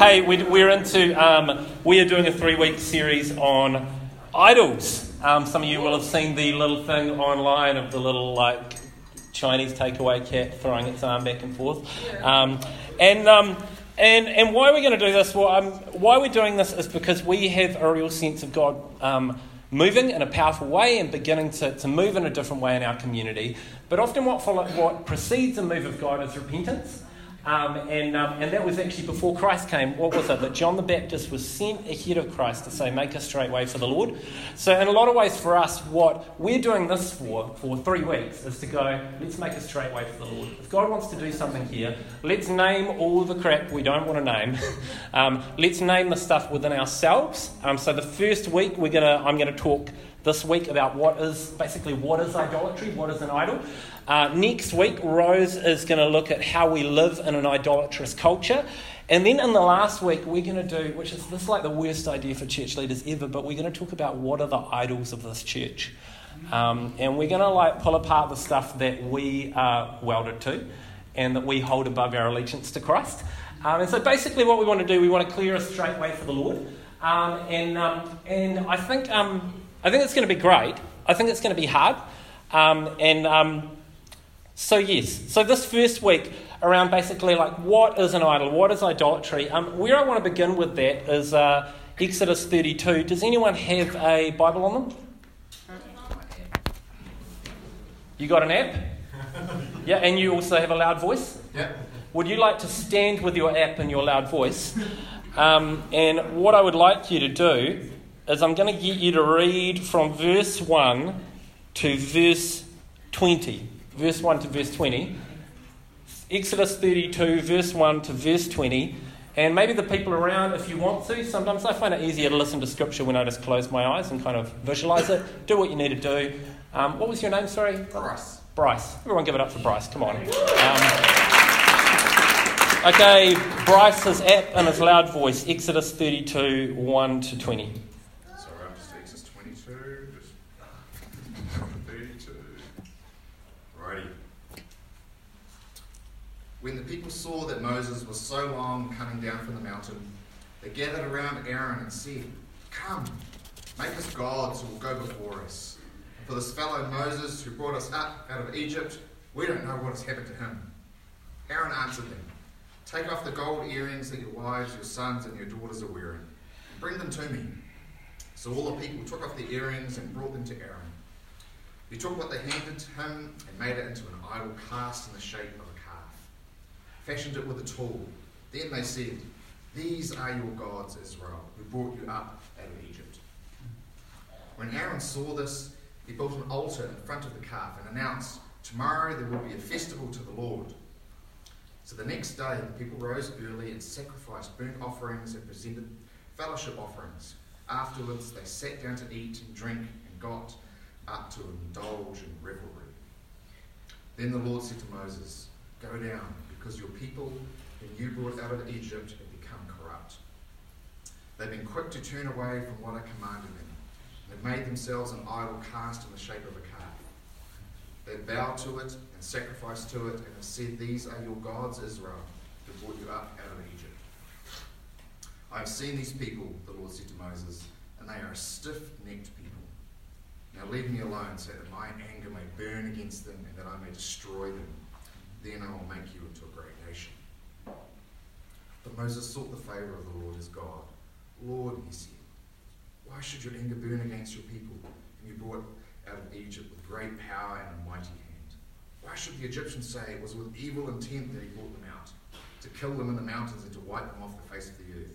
Hey, we, we're into, um, we are doing a three week series on idols. Um, some of you will have seen the little thing online of the little, like, Chinese takeaway cat throwing its arm back and forth. Um, and, um, and, and why are we're going to do this, well, um, why we're doing this is because we have a real sense of God um, moving in a powerful way and beginning to, to move in a different way in our community. But often, what, follow, what precedes a move of God is repentance. Um, and, um, and that was actually before Christ came. What was it? That John the Baptist was sent ahead of Christ to say, Make a straight way for the Lord. So, in a lot of ways, for us, what we're doing this for, for three weeks, is to go, Let's make a straight way for the Lord. If God wants to do something here, let's name all the crap we don't want to name. um, let's name the stuff within ourselves. Um, so, the first week, we're gonna, I'm going to talk this week about what is basically what is idolatry, what is an idol. Uh, next week, Rose is going to look at how we live in an idolatrous culture. And then in the last week, we're going to do, which is this is like the worst idea for church leaders ever, but we're going to talk about what are the idols of this church. Um, and we're going to like pull apart the stuff that we are welded to and that we hold above our allegiance to Christ. Um, and so basically, what we want to do, we want to clear a straight way for the Lord. Um, and, um, and I think, um, I think it's going to be great. I think it's going to be hard. Um, and so, yes, so this first week around basically like what is an idol, what is idolatry, um, where I want to begin with that is uh, Exodus 32. Does anyone have a Bible on them? You got an app? Yeah, and you also have a loud voice? Yeah. Would you like to stand with your app and your loud voice? Um, and what I would like you to do is I'm going to get you to read from verse 1 to verse 20 verse 1 to verse 20. Exodus 32, verse 1 to verse 20. And maybe the people around, if you want to, sometimes I find it easier to listen to scripture when I just close my eyes and kind of visualize it. Do what you need to do. Um, what was your name, sorry? Bryce. Bryce. Everyone give it up for Bryce. Come on. Um, okay, Bryce's app and his loud voice. Exodus 32, 1 to 20. When the people saw that Moses was so long coming down from the mountain, they gathered around Aaron and said, Come, make us gods who will go before us. And for this fellow Moses who brought us up out of Egypt, we don't know what has happened to him. Aaron answered them, Take off the gold earrings that your wives, your sons, and your daughters are wearing, and bring them to me. So all the people took off the earrings and brought them to Aaron. He took what they handed to him and made it into an idol cast in the shape of fashioned it with a tool. Then they said, These are your gods, Israel, who brought you up out of Egypt. When Aaron saw this, he built an altar in front of the calf and announced, Tomorrow there will be a festival to the Lord. So the next day, the people rose early and sacrificed burnt offerings and presented fellowship offerings. Afterwards, they sat down to eat and drink and got up to indulge in revelry. Then the Lord said to Moses, Go down because your people, whom you brought out of Egypt, have become corrupt. They've been quick to turn away from what I commanded them. They've made themselves an idol cast in the shape of a calf. They bow to it and sacrifice to it and have said, These are your gods, Israel, who brought you up out of Egypt. I have seen these people, the Lord said to Moses, and they are a stiff necked people. Now leave me alone so that my anger may burn against them and that I may destroy them. Then I will make you into a great nation. But Moses sought the favor of the Lord his God. Lord, he said, why should your anger burn against your people, whom you brought out of Egypt with great power and a mighty hand? Why should the Egyptians say it was with evil intent that he brought them out, to kill them in the mountains and to wipe them off the face of the earth?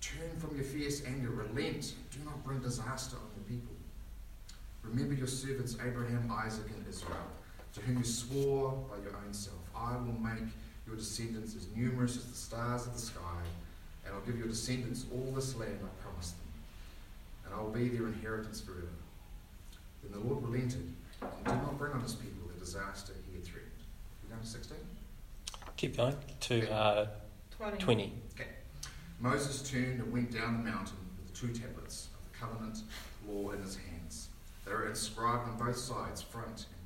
Turn from your fierce anger, relent, do not bring disaster on your people. Remember your servants Abraham, Isaac, and Israel, to whom you swore by your own self. I will make your descendants as numerous as the stars of the sky, and I'll give your descendants all this land I promised them, and I will be their inheritance forever. Then the Lord relented and did not bring on his people the disaster he had threatened. We down to 16? Keep going to uh, 20. 20. Okay. Moses turned and went down the mountain with the two tablets of the covenant law in his hands. They were inscribed on both sides, front and back.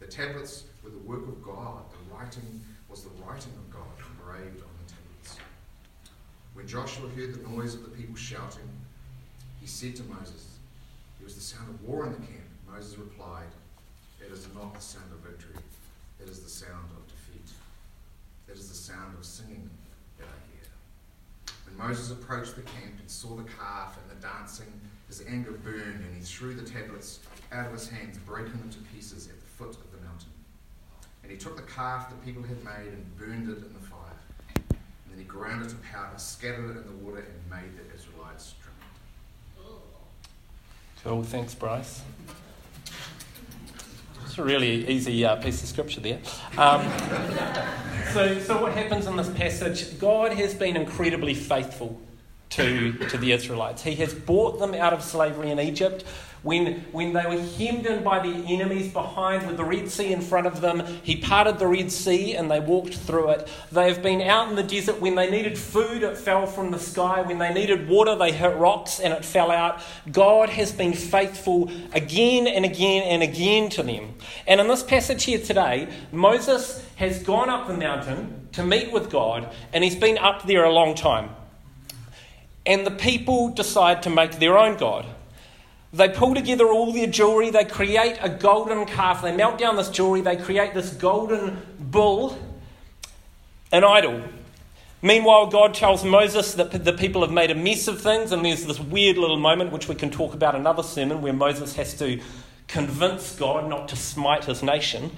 The tablets were the work of God. The writing was the writing of God engraved on the tablets. When Joshua heard the noise of the people shouting, he said to Moses, It was the sound of war in the camp. Moses replied, It is not the sound of victory, it is the sound of defeat. It is the sound of singing that I hear. When Moses approached the camp and saw the calf and the dancing, his anger burned, and he threw the tablets out of his hands, breaking them to pieces at the foot of. And he took the calf that people had made and burned it in the fire. And then he ground it to powder, scattered it in the water, and made the Israelites drink. it. Cool, thanks, Bryce. It's a really easy uh, piece of scripture there. Um, so, so, what happens in this passage? God has been incredibly faithful to, to the Israelites. He has brought them out of slavery in Egypt. When, when they were hemmed in by the enemies behind with the Red Sea in front of them, he parted the Red Sea and they walked through it. They have been out in the desert. When they needed food, it fell from the sky. When they needed water, they hit rocks and it fell out. God has been faithful again and again and again to them. And in this passage here today, Moses has gone up the mountain to meet with God and he's been up there a long time. And the people decide to make their own God. They pull together all their jewelry, they create a golden calf, they melt down this jewelry, they create this golden bull, an idol. Meanwhile, God tells Moses that the people have made a mess of things, and there's this weird little moment which we can talk about another sermon where Moses has to convince God not to smite his nation.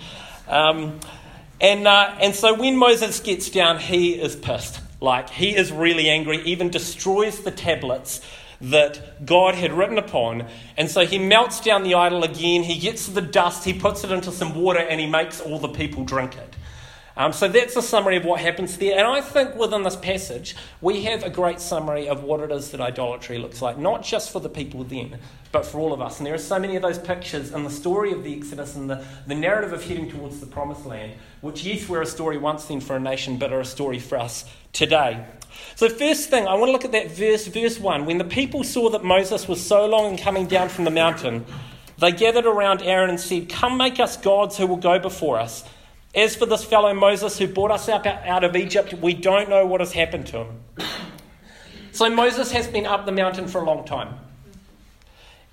Um, and, uh, and so when Moses gets down, he is pissed. Like, he is really angry, even destroys the tablets that God had written upon. And so he melts down the idol again, he gets the dust, he puts it into some water, and he makes all the people drink it. Um, so that's a summary of what happens there. And I think within this passage, we have a great summary of what it is that idolatry looks like, not just for the people then, but for all of us. And there are so many of those pictures in the story of the Exodus and the, the narrative of heading towards the promised land, which, yes, were a story once then for a nation, but are a story for us today. So, first thing, I want to look at that verse, verse 1. When the people saw that Moses was so long in coming down from the mountain, they gathered around Aaron and said, Come make us gods who will go before us. As for this fellow Moses who brought us out, out of Egypt, we don't know what has happened to him. So Moses has been up the mountain for a long time.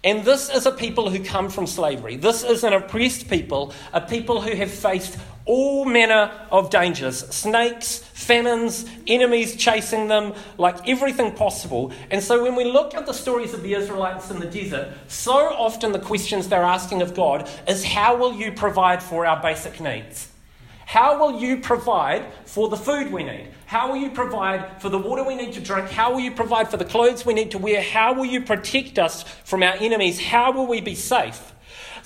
And this is a people who come from slavery. This is an oppressed people, a people who have faced all manner of dangers snakes, famines, enemies chasing them, like everything possible. And so when we look at the stories of the Israelites in the desert, so often the questions they're asking of God is how will you provide for our basic needs? How will you provide for the food we need? How will you provide for the water we need to drink? How will you provide for the clothes we need to wear? How will you protect us from our enemies? How will we be safe?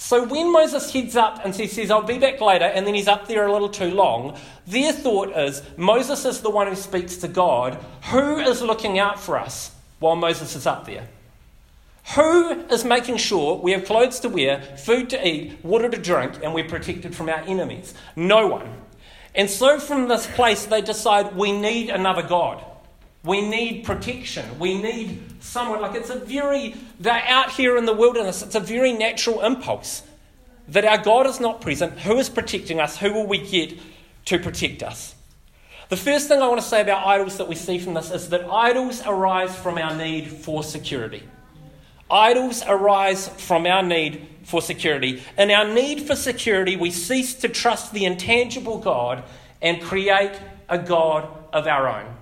So when Moses heads up and he says, I'll be back later, and then he's up there a little too long, their thought is Moses is the one who speaks to God. Who is looking out for us while Moses is up there? Who is making sure we have clothes to wear, food to eat, water to drink, and we're protected from our enemies? No one. And so from this place, they decide we need another God. We need protection. We need someone. Like it's a very, they're out here in the wilderness, it's a very natural impulse that our God is not present. Who is protecting us? Who will we get to protect us? The first thing I want to say about idols that we see from this is that idols arise from our need for security. Idols arise from our need for security. In our need for security, we cease to trust the intangible God and create a God of our own.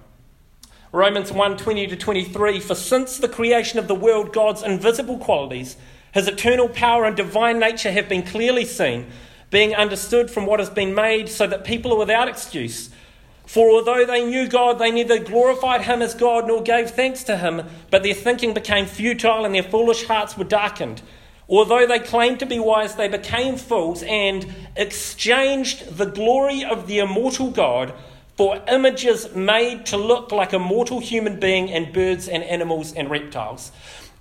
Romans 1 20 to 23 For since the creation of the world, God's invisible qualities, his eternal power and divine nature have been clearly seen, being understood from what has been made, so that people are without excuse. For although they knew God, they neither glorified him as God nor gave thanks to him, but their thinking became futile and their foolish hearts were darkened. Although they claimed to be wise, they became fools and exchanged the glory of the immortal God for images made to look like a mortal human being and birds and animals and reptiles.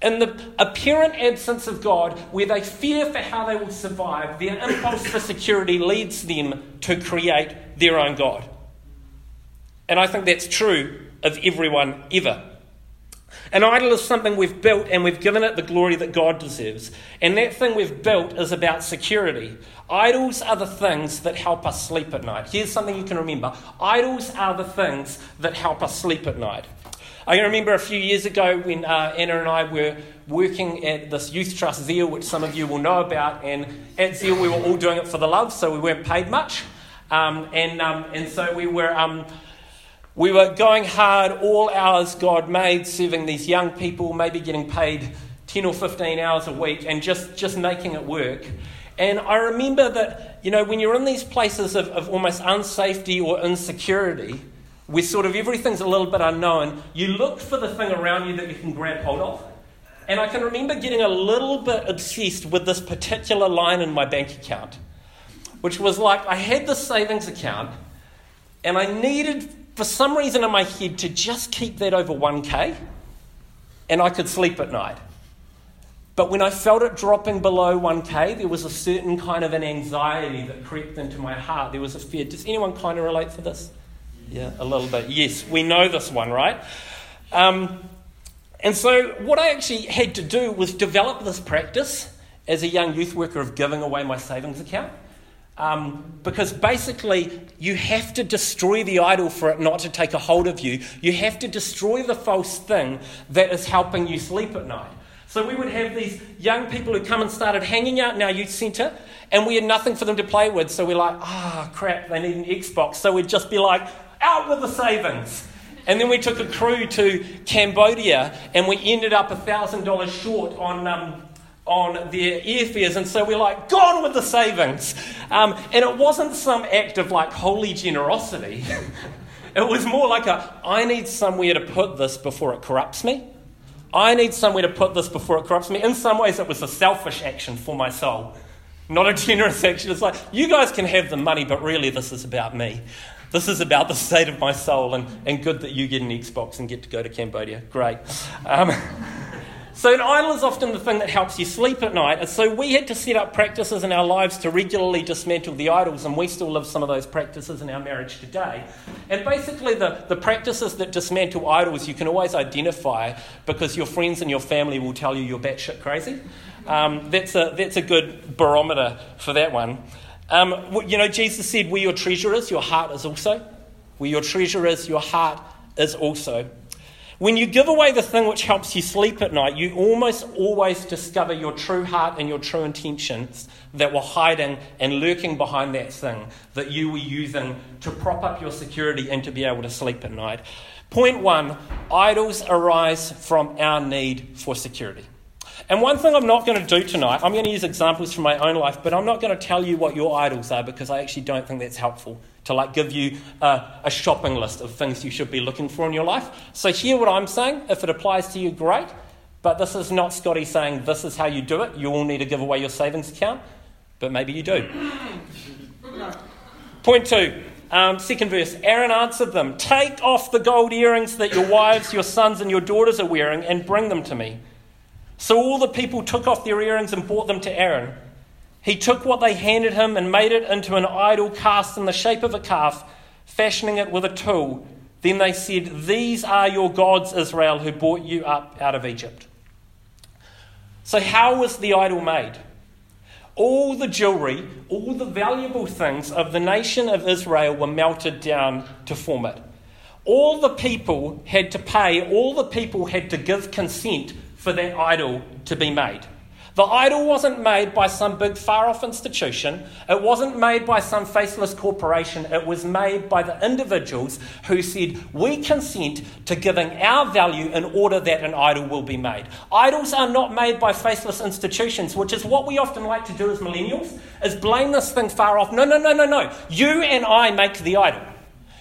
In the apparent absence of God, where they fear for how they will survive, their impulse for security leads them to create their own God. And I think that's true of everyone ever. An idol is something we've built and we've given it the glory that God deserves. And that thing we've built is about security. Idols are the things that help us sleep at night. Here's something you can remember idols are the things that help us sleep at night. I remember a few years ago when uh, Anna and I were working at this youth trust Zeal, which some of you will know about, and at Zeal we were all doing it for the love, so we weren't paid much. Um, and, um, and so we were, um, we were going hard all hours God made, serving these young people, maybe getting paid 10 or 15 hours a week, and just, just making it work. And I remember that, you know, when you're in these places of, of almost unsafety or insecurity, where sort of everything's a little bit unknown, you look for the thing around you that you can grab hold of. And I can remember getting a little bit obsessed with this particular line in my bank account which was like I had this savings account and I needed, for some reason in my head, to just keep that over 1K and I could sleep at night. But when I felt it dropping below 1K, there was a certain kind of an anxiety that crept into my heart. There was a fear. Does anyone kind of relate to this? Yeah, a little bit. Yes, we know this one, right? Um, and so, what I actually had to do was develop this practice as a young youth worker of giving away my savings account. Um, because basically, you have to destroy the idol for it not to take a hold of you. You have to destroy the false thing that is helping you sleep at night. So we would have these young people who come and started hanging out in our youth centre, and we had nothing for them to play with. So we're like, ah, oh, crap, they need an Xbox. So we'd just be like, out with the savings. And then we took a crew to Cambodia, and we ended up $1,000 short on um, on their airfares. And so we're like, gone with the savings. Um, and it wasn't some act of like holy generosity. it was more like a, I need somewhere to put this before it corrupts me. I need somewhere to put this before it corrupts me. In some ways, it was a selfish action for my soul, not a generous action. It's like, you guys can have the money, but really, this is about me. This is about the state of my soul, and, and good that you get an Xbox and get to go to Cambodia. Great. Um, so, an idol is often the thing that helps you sleep at night. And so, we had to set up practices in our lives to regularly dismantle the idols, and we still live some of those practices in our marriage today. And basically, the, the practices that dismantle idols you can always identify because your friends and your family will tell you you're batshit crazy. Um, that's, a, that's a good barometer for that one. Um, you know, Jesus said, Where your treasure is, your heart is also. Where your treasure is, your heart is also. When you give away the thing which helps you sleep at night, you almost always discover your true heart and your true intentions that were hiding and lurking behind that thing that you were using to prop up your security and to be able to sleep at night. Point one idols arise from our need for security. And one thing I'm not going to do tonight, I'm going to use examples from my own life, but I'm not going to tell you what your idols are because I actually don't think that's helpful to like give you a, a, shopping list of things you should be looking for in your life. So hear what I'm saying. If it applies to you, great. But this is not Scotty saying this is how you do it. You all need to give away your savings account, but maybe you do. Point two. Um, second verse, Aaron answered them, Take off the gold earrings that your wives, your sons, and your daughters are wearing and bring them to me. So all the people took off their earrings and brought them to Aaron. He took what they handed him and made it into an idol cast in the shape of a calf, fashioning it with a tool. Then they said, These are your gods, Israel, who brought you up out of Egypt. So, how was the idol made? All the jewelry, all the valuable things of the nation of Israel were melted down to form it. All the people had to pay, all the people had to give consent for that idol to be made. The idol wasn't made by some big far off institution. It wasn't made by some faceless corporation. It was made by the individuals who said, We consent to giving our value in order that an idol will be made. Idols are not made by faceless institutions, which is what we often like to do as millennials, is blame this thing far off. No, no, no, no, no. You and I make the idol.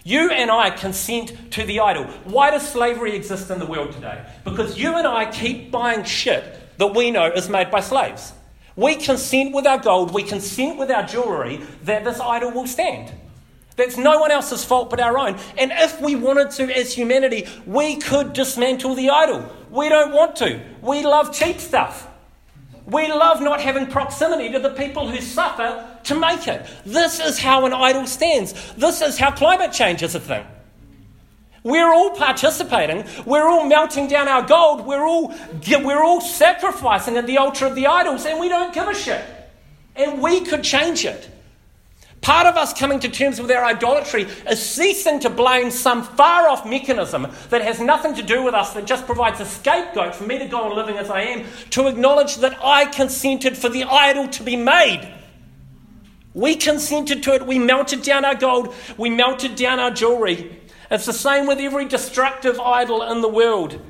You and I consent to the idol. Why does slavery exist in the world today? Because you and I keep buying shit that we know is made by slaves. We consent with our gold, we consent with our jewellery that this idol will stand. That's no one else's fault but our own. And if we wanted to, as humanity, we could dismantle the idol. We don't want to. We love cheap stuff. We love not having proximity to the people who suffer to make it. This is how an idol stands. This is how climate change is a thing. We're all participating. We're all melting down our gold. We're all, we're all sacrificing at the altar of the idols, and we don't give a shit. And we could change it. Part of us coming to terms with our idolatry is ceasing to blame some far off mechanism that has nothing to do with us, that just provides a scapegoat for me to go on living as I am, to acknowledge that I consented for the idol to be made. We consented to it. We melted down our gold. We melted down our jewelry. It's the same with every destructive idol in the world.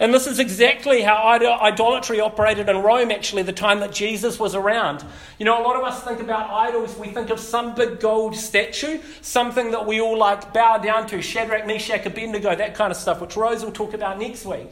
And this is exactly how idolatry operated in Rome, actually, the time that Jesus was around. You know, a lot of us think about idols, we think of some big gold statue, something that we all like bow down to Shadrach, Meshach, Abednego, that kind of stuff, which Rose will talk about next week.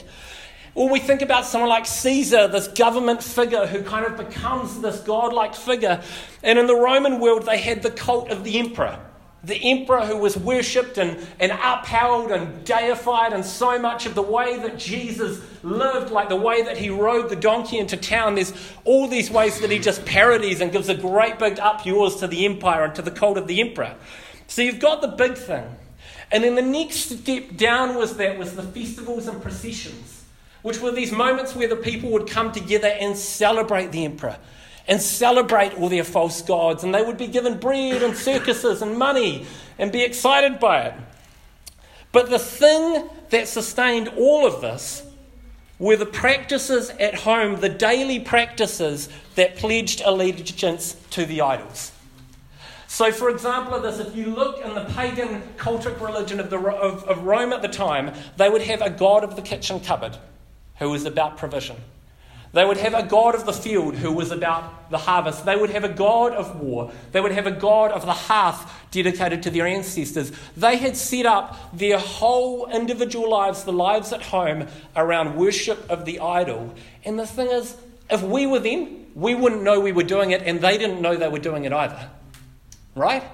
Or we think about someone like Caesar, this government figure who kind of becomes this godlike figure. And in the Roman world, they had the cult of the emperor the emperor who was worshipped and, and upheld and deified, and so much of the way that Jesus lived, like the way that he rode the donkey into town, there's all these ways that he just parodies and gives a great big up yours to the empire and to the cult of the emperor. So you've got the big thing. And then the next step down was that was the festivals and processions, which were these moments where the people would come together and celebrate the emperor and celebrate all their false gods, and they would be given bread and circuses and money and be excited by it. But the thing that sustained all of this were the practices at home, the daily practices that pledged allegiance to the idols. So, for example, of this, if you look in the pagan cultic religion of, the, of, of Rome at the time, they would have a god of the kitchen cupboard who was about provision. They would have a God of the field who was about the harvest. They would have a God of war. They would have a God of the hearth dedicated to their ancestors. They had set up their whole individual lives, the lives at home, around worship of the idol. And the thing is, if we were them, we wouldn't know we were doing it, and they didn't know they were doing it either. Right?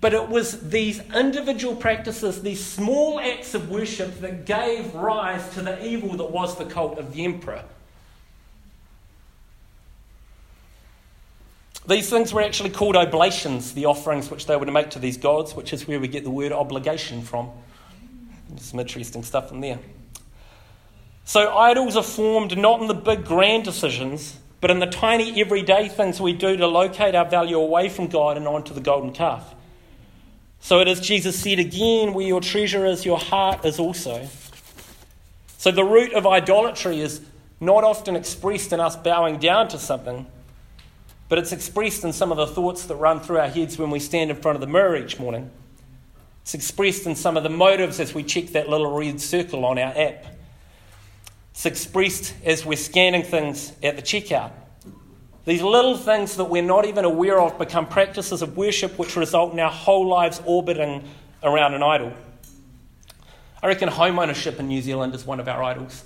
But it was these individual practices, these small acts of worship, that gave rise to the evil that was the cult of the emperor. These things were actually called oblations, the offerings which they were to make to these gods, which is where we get the word obligation from. Some interesting stuff in there. So, idols are formed not in the big grand decisions, but in the tiny everyday things we do to locate our value away from God and onto the golden calf. So, it is Jesus said again, where your treasure is, your heart is also. So, the root of idolatry is not often expressed in us bowing down to something but it's expressed in some of the thoughts that run through our heads when we stand in front of the mirror each morning. It's expressed in some of the motives as we check that little red circle on our app. It's expressed as we're scanning things at the checkout. These little things that we're not even aware of become practices of worship which result in our whole lives orbiting around an idol. I reckon home ownership in New Zealand is one of our idols.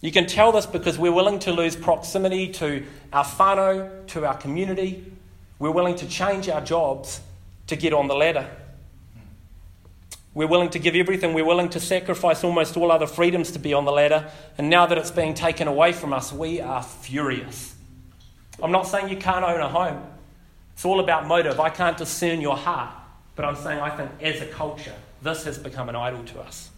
You can tell this because we're willing to lose proximity to our whānau, to our community. We're willing to change our jobs to get on the ladder. We're willing to give everything. We're willing to sacrifice almost all other freedoms to be on the ladder. And now that it's being taken away from us, we are furious. I'm not saying you can't own a home, it's all about motive. I can't discern your heart. But I'm saying I think as a culture, this has become an idol to us.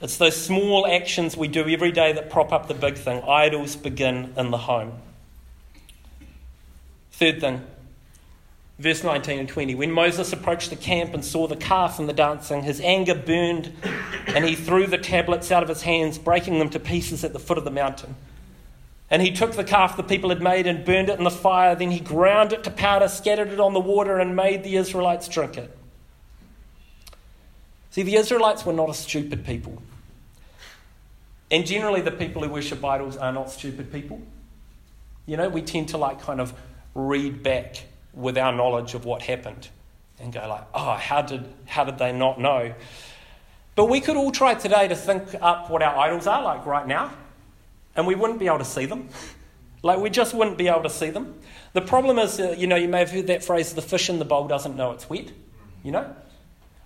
It's those small actions we do every day that prop up the big thing. Idols begin in the home. Third thing, verse 19 and 20. When Moses approached the camp and saw the calf and the dancing, his anger burned, and he threw the tablets out of his hands, breaking them to pieces at the foot of the mountain. And he took the calf the people had made and burned it in the fire. Then he ground it to powder, scattered it on the water, and made the Israelites drink it. See, the Israelites were not a stupid people. And generally, the people who worship idols are not stupid people. You know, we tend to like kind of read back with our knowledge of what happened and go like, oh, how did, how did they not know? But we could all try today to think up what our idols are like right now, and we wouldn't be able to see them. like, we just wouldn't be able to see them. The problem is, uh, you know, you may have heard that phrase, the fish in the bowl doesn't know it's wet. You know?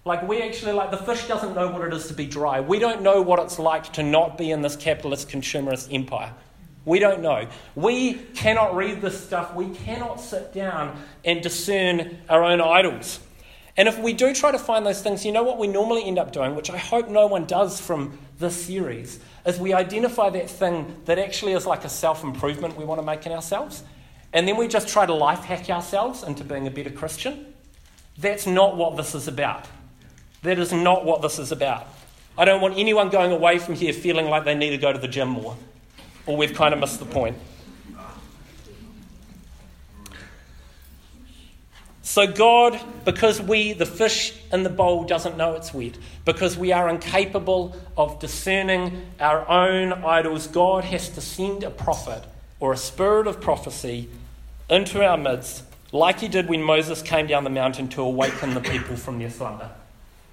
Like, we actually, like, the fish doesn't know what it is to be dry. We don't know what it's like to not be in this capitalist consumerist empire. We don't know. We cannot read this stuff. We cannot sit down and discern our own idols. And if we do try to find those things, you know what we normally end up doing, which I hope no one does from this series, is we identify that thing that actually is like a self improvement we want to make in ourselves. and then we just try to life hack ourselves into being a better Christian. That's not what this is about. That is not what this is about. I don't want anyone going away from here feeling like they need to go to the gym more, or we've kind of missed the point. So, God, because we, the fish in the bowl, doesn't know it's wet, because we are incapable of discerning our own idols, God has to send a prophet or a spirit of prophecy into our midst, like he did when Moses came down the mountain to awaken the people from their slumber.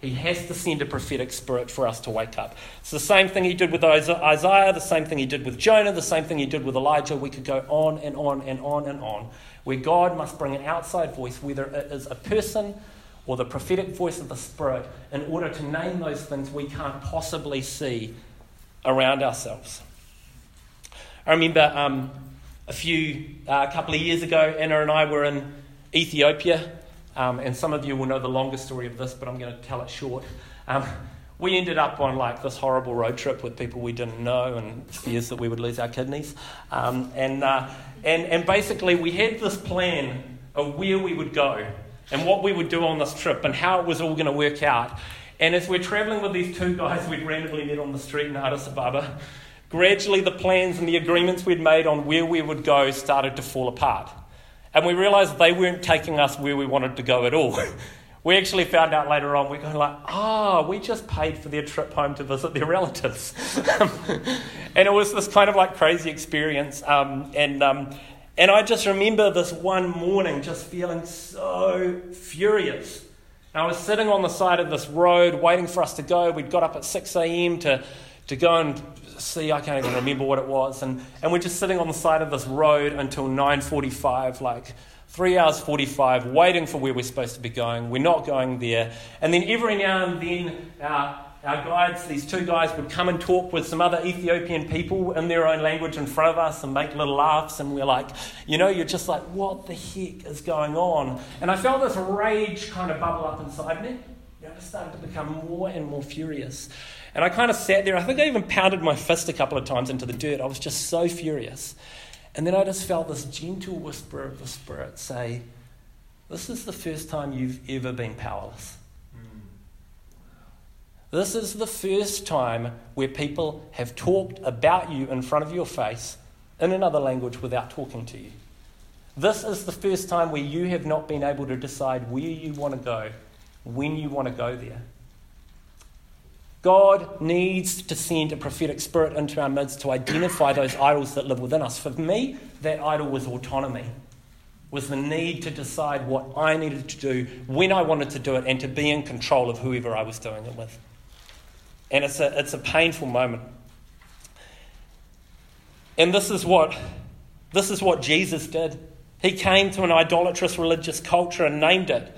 He has to send a prophetic spirit for us to wake up. It's the same thing he did with Isaiah, the same thing he did with Jonah, the same thing he did with Elijah. We could go on and on and on and on, where God must bring an outside voice, whether it is a person or the prophetic voice of the Spirit, in order to name those things we can't possibly see around ourselves. I remember um, a few, uh, a couple of years ago, Anna and I were in Ethiopia um, and some of you will know the longer story of this, but I'm going to tell it short. Um, we ended up on like this horrible road trip with people we didn't know and fears that we would lose our kidneys. Um, and, uh, and, and basically, we had this plan of where we would go and what we would do on this trip and how it was all going to work out. And as we're traveling with these two guys we'd randomly met on the street in Addis Ababa, gradually the plans and the agreements we'd made on where we would go started to fall apart. And we realized they weren't taking us where we wanted to go at all. we actually found out later on, we're going like, ah, oh, we just paid for their trip home to visit their relatives. and it was this kind of like crazy experience. Um, and, um, and I just remember this one morning just feeling so furious. I was sitting on the side of this road waiting for us to go. We'd got up at 6 a.m. to, to go and see, I can't even remember what it was. And, and we're just sitting on the side of this road until 9.45, like three hours 45, waiting for where we're supposed to be going. We're not going there. And then every now and then, our, our guides, these two guys, would come and talk with some other Ethiopian people in their own language in front of us and make little laughs. And we're like, you know, you're just like, what the heck is going on? And I felt this rage kind of bubble up inside me. Know, I started to become more and more furious. And I kind of sat there. I think I even pounded my fist a couple of times into the dirt. I was just so furious. And then I just felt this gentle whisper of the Spirit say, This is the first time you've ever been powerless. Hmm. This is the first time where people have talked about you in front of your face in another language without talking to you. This is the first time where you have not been able to decide where you want to go, when you want to go there. God needs to send a prophetic spirit into our midst to identify those idols that live within us. For me, that idol was autonomy, was the need to decide what I needed to do, when I wanted to do it, and to be in control of whoever I was doing it with. And it's a, it's a painful moment. And this is what this is what Jesus did. He came to an idolatrous religious culture and named it.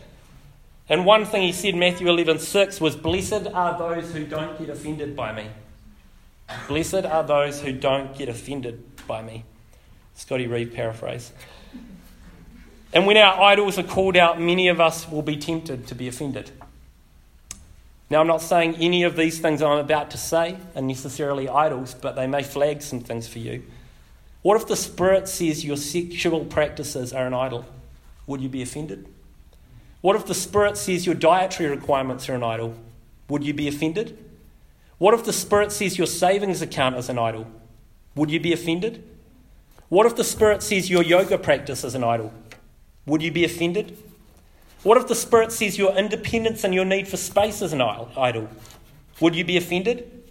And one thing he said, Matthew 11, 6, was, Blessed are those who don't get offended by me. Blessed are those who don't get offended by me. Scotty Reed paraphrase. And when our idols are called out, many of us will be tempted to be offended. Now, I'm not saying any of these things I'm about to say are necessarily idols, but they may flag some things for you. What if the Spirit says your sexual practices are an idol? Would you be offended? What if the Spirit says your dietary requirements are an idol? Would you be offended? What if the Spirit says your savings account is an idol? Would you be offended? What if the Spirit says your yoga practice is an idol? Would you be offended? What if the Spirit says your independence and your need for space is an idol? Would you be offended?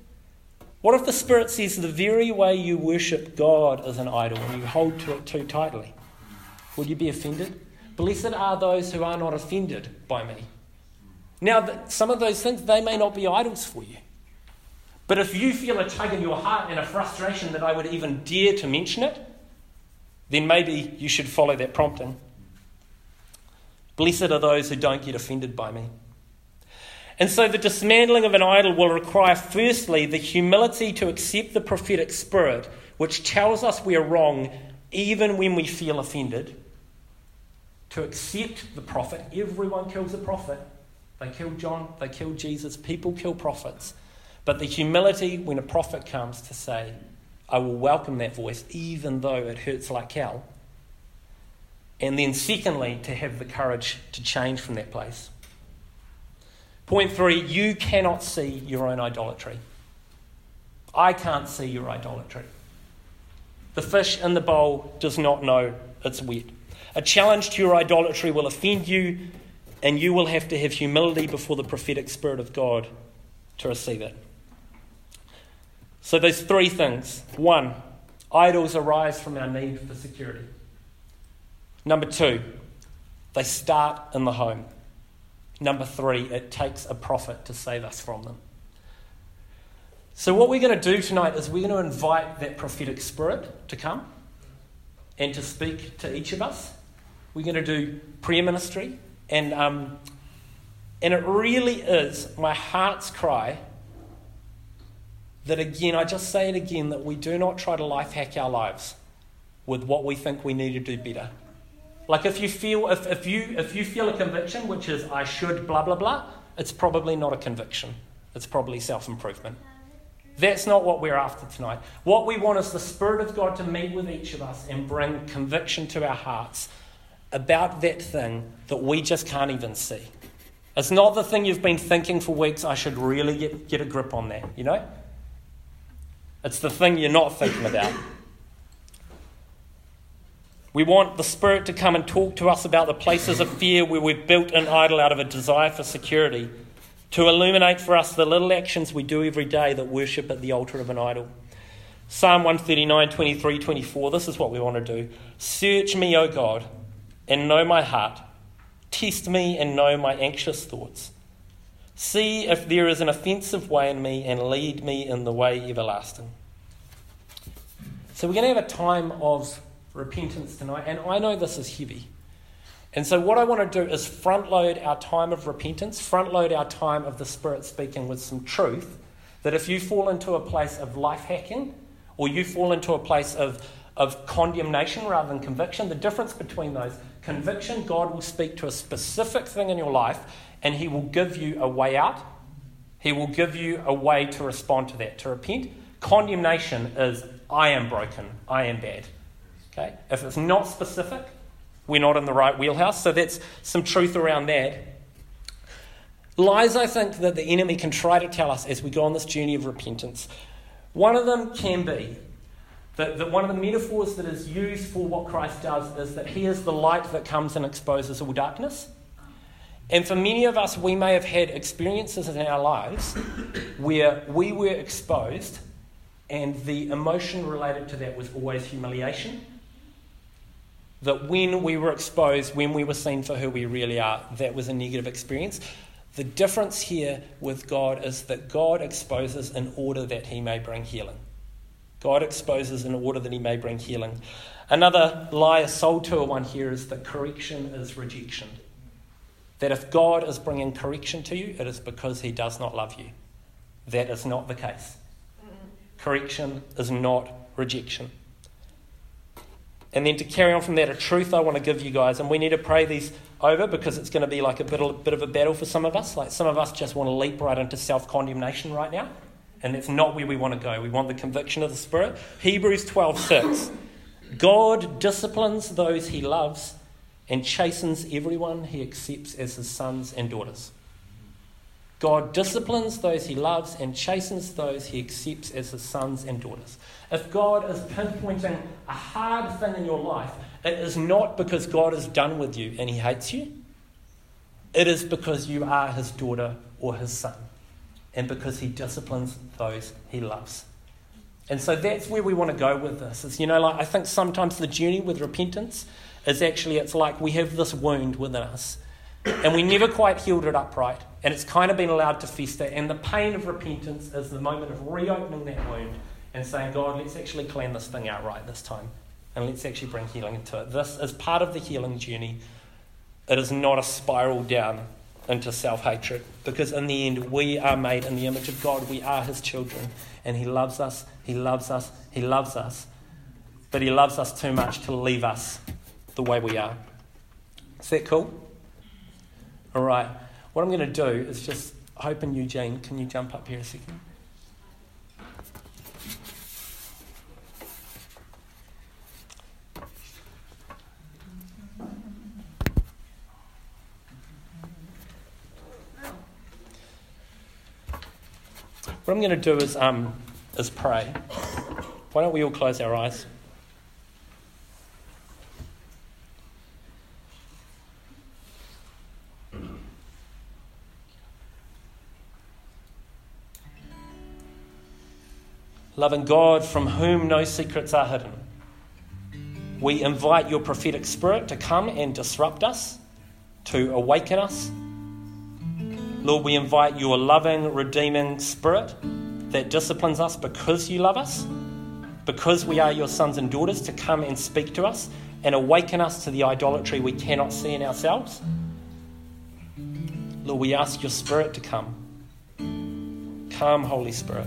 What if the Spirit says the very way you worship God is an idol and you hold to it too tightly? Would you be offended? Blessed are those who are not offended by me. Now, some of those things, they may not be idols for you. But if you feel a tug in your heart and a frustration that I would even dare to mention it, then maybe you should follow that prompting. Blessed are those who don't get offended by me. And so the dismantling of an idol will require, firstly, the humility to accept the prophetic spirit, which tells us we're wrong even when we feel offended to accept the prophet. Everyone kills a prophet. They killed John, they killed Jesus. People kill prophets. But the humility when a prophet comes to say, I will welcome that voice, even though it hurts like hell. And then, secondly, to have the courage to change from that place. Point three, you cannot see your own idolatry. I can't see your idolatry. The fish in the bowl does not know it's wet. A challenge to your idolatry will offend you, and you will have to have humility before the prophetic Spirit of God to receive it. So, there's three things. One, idols arise from our need for security. Number two, they start in the home. Number three, it takes a prophet to save us from them. So, what we're going to do tonight is we're going to invite that prophetic spirit to come and to speak to each of us. We're going to do prayer ministry. And, um, and it really is my heart's cry that, again, I just say it again, that we do not try to life hack our lives with what we think we need to do better. Like if you feel if, if you if you feel a conviction which is I should blah blah blah, it's probably not a conviction. It's probably self-improvement. That's not what we're after tonight. What we want is the Spirit of God to meet with each of us and bring conviction to our hearts about that thing that we just can't even see. It's not the thing you've been thinking for weeks, I should really get, get a grip on that, you know? It's the thing you're not thinking about. We want the Spirit to come and talk to us about the places of fear where we've built an idol out of a desire for security, to illuminate for us the little actions we do every day that worship at the altar of an idol. Psalm 139, 23, 24, this is what we want to do. Search me, O God, and know my heart. Test me and know my anxious thoughts. See if there is an offensive way in me and lead me in the way everlasting. So, we're going to have a time of repentance tonight, and I know this is heavy. And so, what I want to do is front load our time of repentance, front load our time of the Spirit speaking with some truth. That if you fall into a place of life hacking, or you fall into a place of, of condemnation rather than conviction, the difference between those conviction, God will speak to a specific thing in your life, and He will give you a way out. He will give you a way to respond to that, to repent. Condemnation is, I am broken, I am bad. Okay? If it's not specific, we're not in the right wheelhouse. So that's some truth around that. Lies, I think, that the enemy can try to tell us as we go on this journey of repentance. One of them can be that, that one of the metaphors that is used for what Christ does is that he is the light that comes and exposes all darkness. And for many of us, we may have had experiences in our lives where we were exposed, and the emotion related to that was always humiliation that when we were exposed, when we were seen for who we really are, that was a negative experience. The difference here with God is that God exposes in order that he may bring healing. God exposes in order that he may bring healing. Another lie, a soul to one here is that correction is rejection. That if God is bringing correction to you, it is because he does not love you. That is not the case. Correction is not rejection. And then to carry on from that, a truth I want to give you guys, and we need to pray these over because it's going to be like a bit, a bit of a battle for some of us. Like some of us just want to leap right into self condemnation right now, and it's not where we want to go. We want the conviction of the Spirit. Hebrews 12 6. God disciplines those he loves and chastens everyone he accepts as his sons and daughters. God disciplines those he loves and chastens those he accepts as his sons and daughters. If God is pinpointing a hard thing in your life, it is not because God is done with you and he hates you. It is because you are his daughter or his son, and because he disciplines those he loves. And so that's where we want to go with this. Is you know, like I think sometimes the journey with repentance is actually it's like we have this wound within us, and we never quite healed it upright, and it's kind of been allowed to fester. And the pain of repentance is the moment of reopening that wound and saying, God, let's actually clean this thing out right this time. And let's actually bring healing into it. This is part of the healing journey. It is not a spiral down into self hatred. Because in the end, we are made in the image of God. We are His children. And He loves us. He loves us. He loves us. But He loves us too much to leave us the way we are. Is that cool? All right. What I'm going to do is just Hope and Eugene, can you jump up here a second? I'm going to do is, um, is pray. Why don't we all close our eyes? Loving God, from whom no secrets are hidden, we invite your prophetic spirit to come and disrupt us, to awaken us. Lord, we invite your loving, redeeming spirit that disciplines us because you love us, because we are your sons and daughters, to come and speak to us and awaken us to the idolatry we cannot see in ourselves. Lord, we ask your spirit to come. Come, Holy Spirit.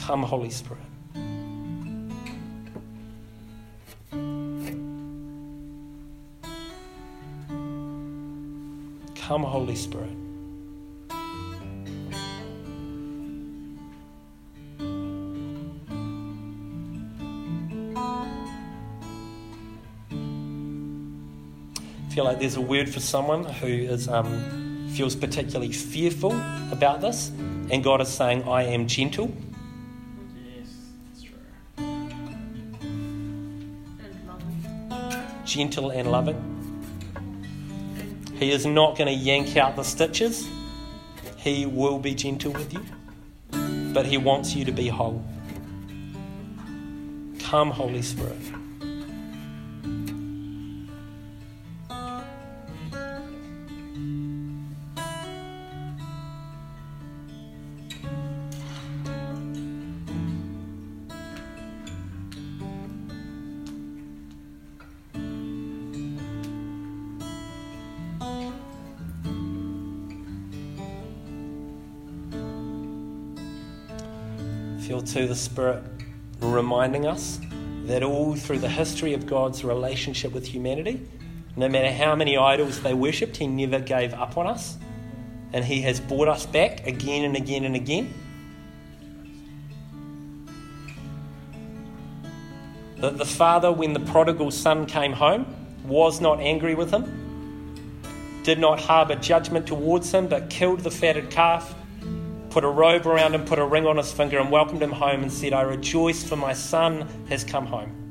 Come, Holy Spirit. Come, Holy Spirit. I feel like there's a word for someone who is um, feels particularly fearful about this, and God is saying, "I am gentle." gentle and loving. He is not going to yank out the stitches. He will be gentle with you, but He wants you to be whole. Come, Holy Spirit. Feel too the Spirit reminding us that all through the history of God's relationship with humanity, no matter how many idols they worshipped, He never gave up on us. And He has brought us back again and again and again. That the Father, when the prodigal son came home, was not angry with him, did not harbour judgment towards him, but killed the fatted calf put a robe around him, put a ring on his finger, and welcomed him home and said, I rejoice for my son has come home.